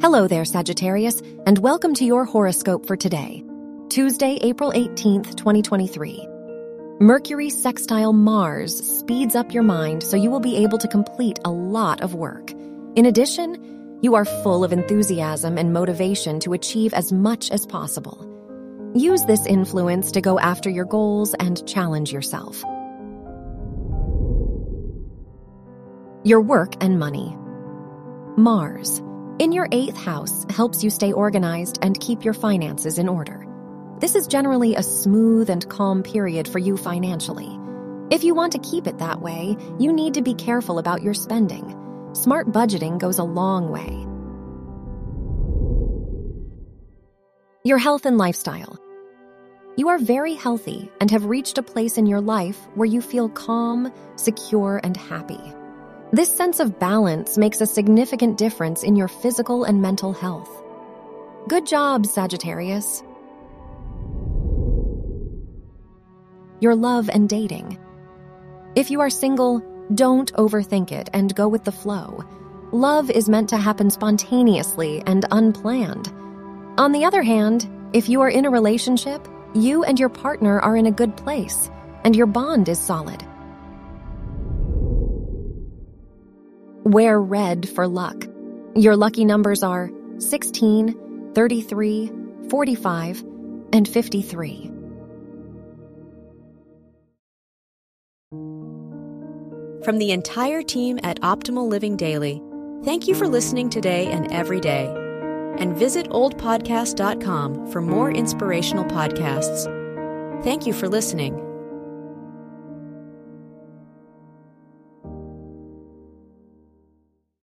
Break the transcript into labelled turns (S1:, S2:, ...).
S1: Hello there, Sagittarius, and welcome to your horoscope for today, Tuesday, April 18th, 2023. Mercury sextile Mars speeds up your mind so you will be able to complete a lot of work. In addition, you are full of enthusiasm and motivation to achieve as much as possible. Use this influence to go after your goals and challenge yourself. Your work and money. Mars in your eighth house helps you stay organized and keep your finances in order. This is generally a smooth and calm period for you financially. If you want to keep it that way, you need to be careful about your spending. Smart budgeting goes a long way. Your health and lifestyle. You are very healthy and have reached a place in your life where you feel calm, secure, and happy. This sense of balance makes a significant difference in your physical and mental health. Good job, Sagittarius. Your love and dating. If you are single, don't overthink it and go with the flow. Love is meant to happen spontaneously and unplanned. On the other hand, if you are in a relationship, you and your partner are in a good place, and your bond is solid. Wear red for luck. Your lucky numbers are 16, 33, 45, and 53.
S2: From the entire team at Optimal Living Daily, thank you for listening today and every day. And visit oldpodcast.com for more inspirational podcasts. Thank you for listening.